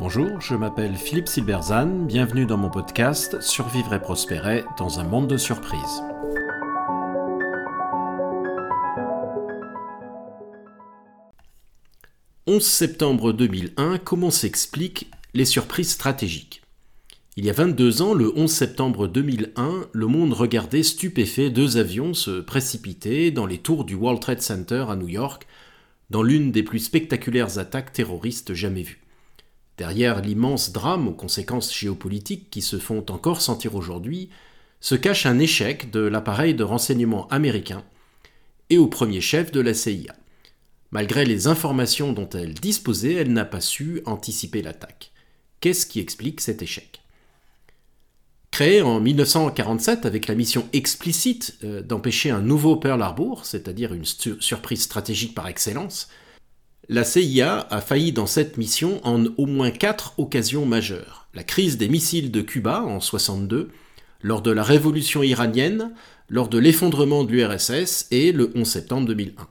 Bonjour, je m'appelle Philippe Silberzan, bienvenue dans mon podcast Survivre et prospérer dans un monde de surprises. « 11 septembre 2001, comment s'expliquent les surprises stratégiques? Il y a 22 ans, le 11 septembre 2001, le monde regardait stupéfait deux avions se précipiter dans les tours du World Trade Center à New York, dans l'une des plus spectaculaires attaques terroristes jamais vues. Derrière l'immense drame aux conséquences géopolitiques qui se font encore sentir aujourd'hui, se cache un échec de l'appareil de renseignement américain et au premier chef de la CIA. Malgré les informations dont elle disposait, elle n'a pas su anticiper l'attaque. Qu'est-ce qui explique cet échec? Créée en 1947 avec la mission explicite euh, d'empêcher un nouveau Pearl Harbor, c'est-à-dire une surprise stratégique par excellence, la CIA a failli dans cette mission en au moins quatre occasions majeures. La crise des missiles de Cuba en 62, lors de la révolution iranienne, lors de l'effondrement de l'URSS et le 11 septembre 2001.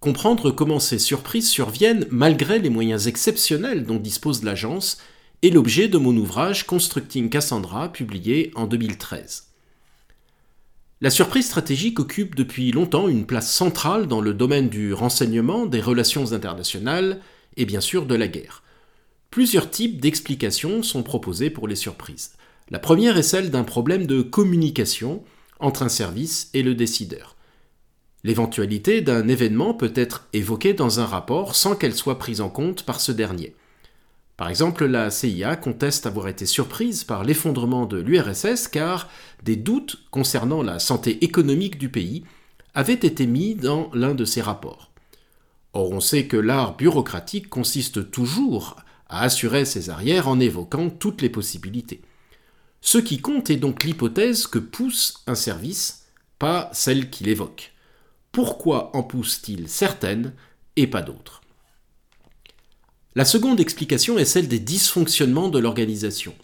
Comprendre comment ces surprises surviennent malgré les moyens exceptionnels dont dispose l'agence est l'objet de mon ouvrage Constructing Cassandra, publié en 2013. La surprise stratégique occupe depuis longtemps une place centrale dans le domaine du renseignement, des relations internationales et bien sûr de la guerre. Plusieurs types d'explications sont proposées pour les surprises. La première est celle d'un problème de communication entre un service et le décideur. L'éventualité d'un événement peut être évoquée dans un rapport sans qu'elle soit prise en compte par ce dernier. Par exemple, la CIA conteste avoir été surprise par l'effondrement de l'URSS car des doutes concernant la santé économique du pays avaient été mis dans l'un de ses rapports. Or, on sait que l'art bureaucratique consiste toujours à assurer ses arrières en évoquant toutes les possibilités. Ce qui compte est donc l'hypothèse que pousse un service, pas celle qu'il évoque. Pourquoi en pousse-t-il certaines et pas d'autres? La seconde explication est celle des dysfonctionnements de l'organisation.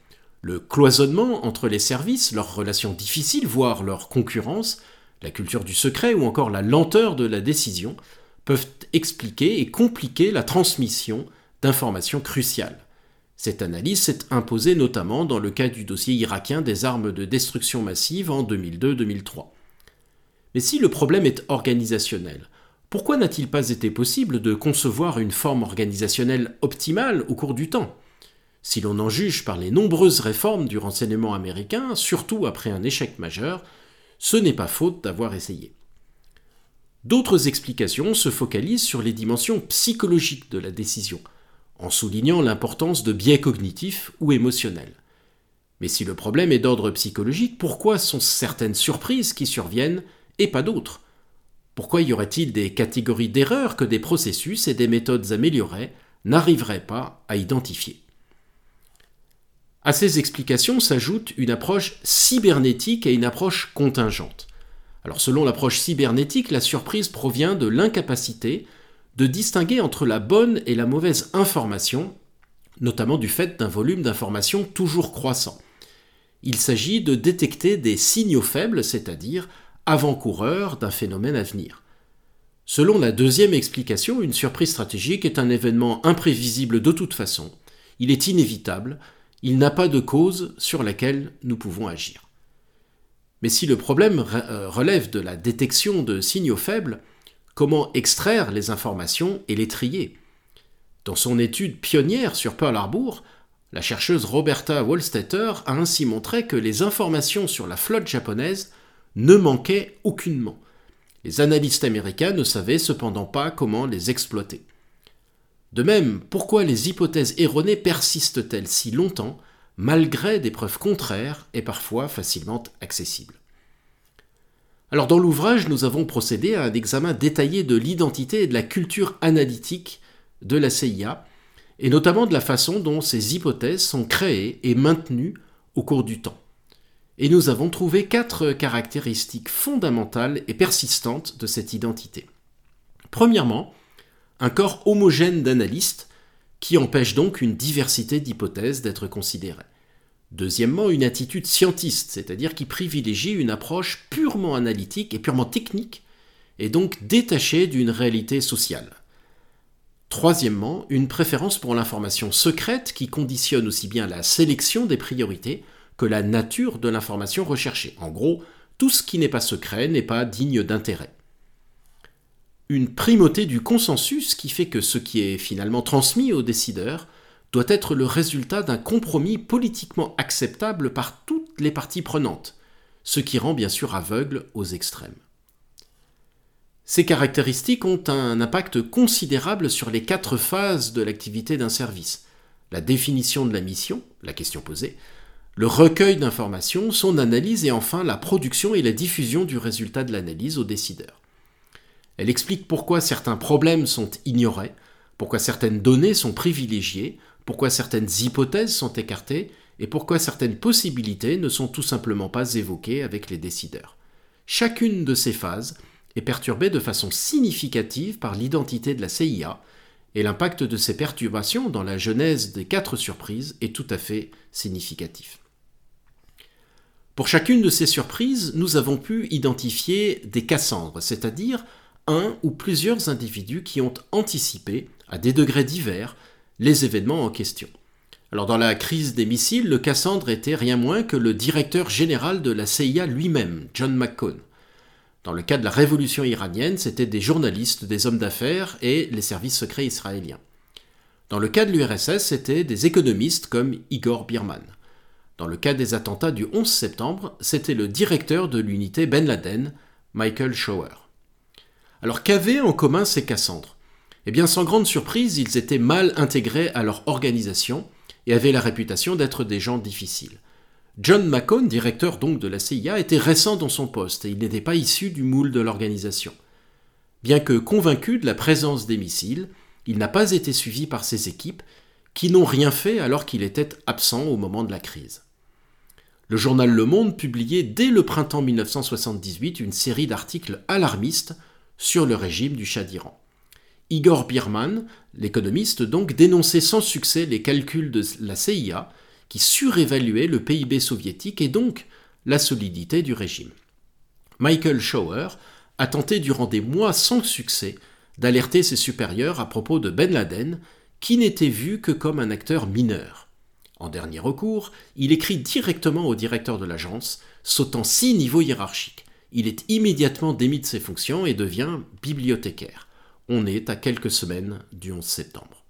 Le cloisonnement entre les services, leurs relations difficiles, voire leur concurrence, la culture du secret ou encore la lenteur de la décision peuvent expliquer et compliquer la transmission d'informations cruciales. Cette analyse s'est imposée notamment dans le cas du dossier irakien des armes de destruction massive en 2002-2003. Mais si le problème est organisationnel, pourquoi n'a-t-il pas été possible de concevoir une forme organisationnelle optimale au cours du temps? Si l'on en juge par les nombreuses réformes du renseignement américain, surtout après un échec majeur, ce n'est pas faute d'avoir essayé. D'autres explications se focalisent sur les dimensions psychologiques de la décision, en soulignant l'importance de biais cognitifs ou émotionnels. Mais si le problème est d'ordre psychologique, pourquoi sont certaines surprises qui surviennent et pas d'autres? Pourquoi y aurait-il des catégories d'erreurs que des processus et des méthodes améliorées n'arriveraient pas à identifier? À ces explications s'ajoute une approche cybernétique et une approche contingente. Alors selon l'approche cybernétique, la surprise provient de l'incapacité de distinguer entre la bonne et la mauvaise information, notamment du fait d'un volume d'informations toujours croissant. Il s'agit de détecter des signaux faibles, c'est-à-dire avant-coureur d'un phénomène à venir. Selon la deuxième explication, une surprise stratégique est un événement imprévisible de toute façon. Il est inévitable, il n'a pas de cause sur laquelle nous pouvons agir. Mais si le problème euh, relève de la détection de signaux faibles, comment extraire les informations et les trier? Dans son étude pionnière sur Pearl Harbor, la chercheuse Roberta Wollstetter a ainsi montré que les informations sur la flotte japonaise ne manquaient aucunement. Les analystes américains ne savaient cependant pas comment les exploiter. De même, pourquoi les hypothèses erronées persistent-elles si longtemps, malgré des preuves contraires et parfois facilement accessibles? Alors dans l'ouvrage, nous avons procédé à un examen détaillé de l'identité et de la culture analytique de la CIA, et notamment de la façon dont ces hypothèses sont créées et maintenues au cours du temps et nous avons trouvé quatre caractéristiques fondamentales et persistantes de cette identité. Premièrement, un corps homogène d'analystes qui empêche donc une diversité d'hypothèses d'être considérées. Deuxièmement, une attitude scientiste, c'est-à-dire qui privilégie une approche purement analytique et purement technique, et donc détachée d'une réalité sociale. Troisièmement, une préférence pour l'information secrète qui conditionne aussi bien la sélection des priorités la nature de l'information recherchée. En gros, tout ce qui n'est pas secret n'est pas digne d'intérêt. Une primauté du consensus qui fait que ce qui est finalement transmis aux décideurs doit être le résultat d'un compromis politiquement acceptable par toutes les parties prenantes, ce qui rend bien sûr aveugle aux extrêmes. Ces caractéristiques ont un impact considérable sur les quatre phases de l'activité d'un service. La définition de la mission, la question posée, le recueil d'informations, son analyse et enfin la production et la diffusion du résultat de l'analyse aux décideurs. Elle explique pourquoi certains problèmes sont ignorés, pourquoi certaines données sont privilégiées, pourquoi certaines hypothèses sont écartées et pourquoi certaines possibilités ne sont tout simplement pas évoquées avec les décideurs. Chacune de ces phases est perturbée de façon significative par l'identité de la CIA, et l'impact de ces perturbations dans la genèse des quatre surprises est tout à fait significatif. Pour chacune de ces surprises, nous avons pu identifier des Cassandres, c'est-à-dire un ou plusieurs individus qui ont anticipé, à des degrés divers, les événements en question. Alors dans la crise des missiles, le Cassandre était rien moins que le directeur général de la CIA lui-même, John McCone. Dans le cas de la révolution iranienne, c'était des journalistes, des hommes d'affaires et les services secrets israéliens. Dans le cas de l'URSS, c'était des économistes comme Igor Birman. Dans le cas des attentats du 11 septembre, c'était le directeur de l'unité Ben Laden, Michael Shower. Alors qu'avaient en commun ces Cassandres? Eh bien, sans grande surprise, ils étaient mal intégrés à leur organisation et avaient la réputation d'être des gens difficiles. John McCone, directeur donc de la CIA, était récent dans son poste et il n'était pas issu du moule de l'organisation. Bien que convaincu de la présence des missiles, il n'a pas été suivi par ses équipes, qui n'ont rien fait alors qu'il était absent au moment de la crise. Le journal Le Monde publiait dès le printemps 1978 une série d'articles alarmistes sur le régime du Shah d'Iran. Igor Birman, l'économiste donc, dénonçait sans succès les calculs de la CIA qui surévaluaient le PIB soviétique et donc la solidité du régime. Michael Shower a tenté durant des mois sans succès d'alerter ses supérieurs à propos de Ben Laden, qui n'était vu que comme un acteur mineur. En dernier recours, il écrit directement au directeur de l'agence, sautant six niveaux hiérarchiques. Il est immédiatement démis de ses fonctions et devient bibliothécaire. On est à quelques semaines du 11 septembre.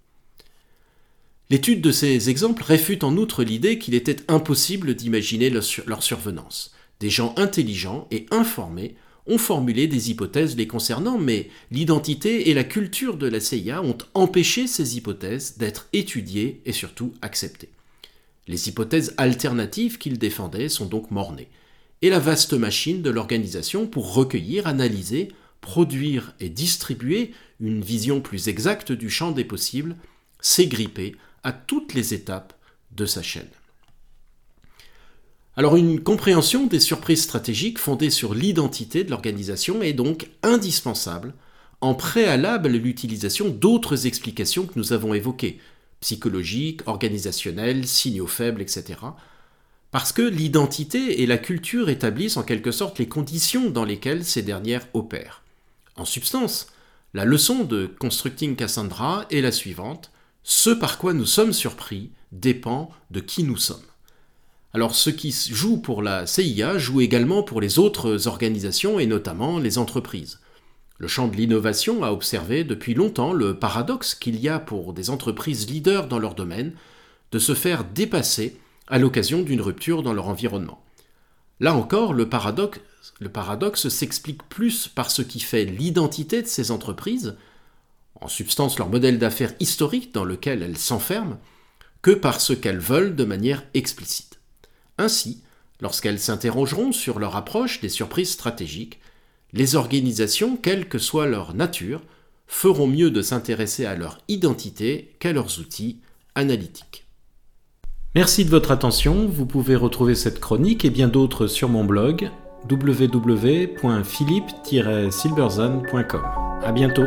L'étude de ces exemples réfute en outre l'idée qu'il était impossible d'imaginer leur survenance. Des gens intelligents et informés ont formulé des hypothèses les concernant, mais l'identité et la culture de la CIA ont empêché ces hypothèses d'être étudiées et surtout acceptées. Les hypothèses alternatives qu'ils défendaient sont donc mornées, et la vaste machine de l'organisation pour recueillir, analyser, produire et distribuer une vision plus exacte du champ des possibles s'est grippée à toutes les étapes de sa chaîne. Alors une compréhension des surprises stratégiques fondée sur l'identité de l'organisation est donc indispensable en préalable à l'utilisation d'autres explications que nous avons évoquées, psychologiques, organisationnelles, signaux faibles, etc. Parce que l'identité et la culture établissent en quelque sorte les conditions dans lesquelles ces dernières opèrent. En substance, la leçon de Constructing Cassandra est la suivante. Ce par quoi nous sommes surpris dépend de qui nous sommes. Alors ce qui joue pour la CIA joue également pour les autres organisations et notamment les entreprises. Le champ de l'innovation a observé depuis longtemps le paradoxe qu'il y a pour des entreprises leaders dans leur domaine de se faire dépasser à l'occasion d'une rupture dans leur environnement. Là encore, le paradoxe, s'explique plus par ce qui fait l'identité de ces entreprises, en substance leur modèle d'affaires historique dans lequel elles s'enferment, que par ce qu'elles veulent de manière explicite. Ainsi, lorsqu'elles s'interrogeront sur leur approche des surprises stratégiques, les organisations, quelle que soit leur nature, feront mieux de s'intéresser à leur identité qu'à leurs outils analytiques. Merci de votre attention, vous pouvez retrouver cette chronique et bien d'autres sur mon blog www.philippe-silberzone.com. À bientôt.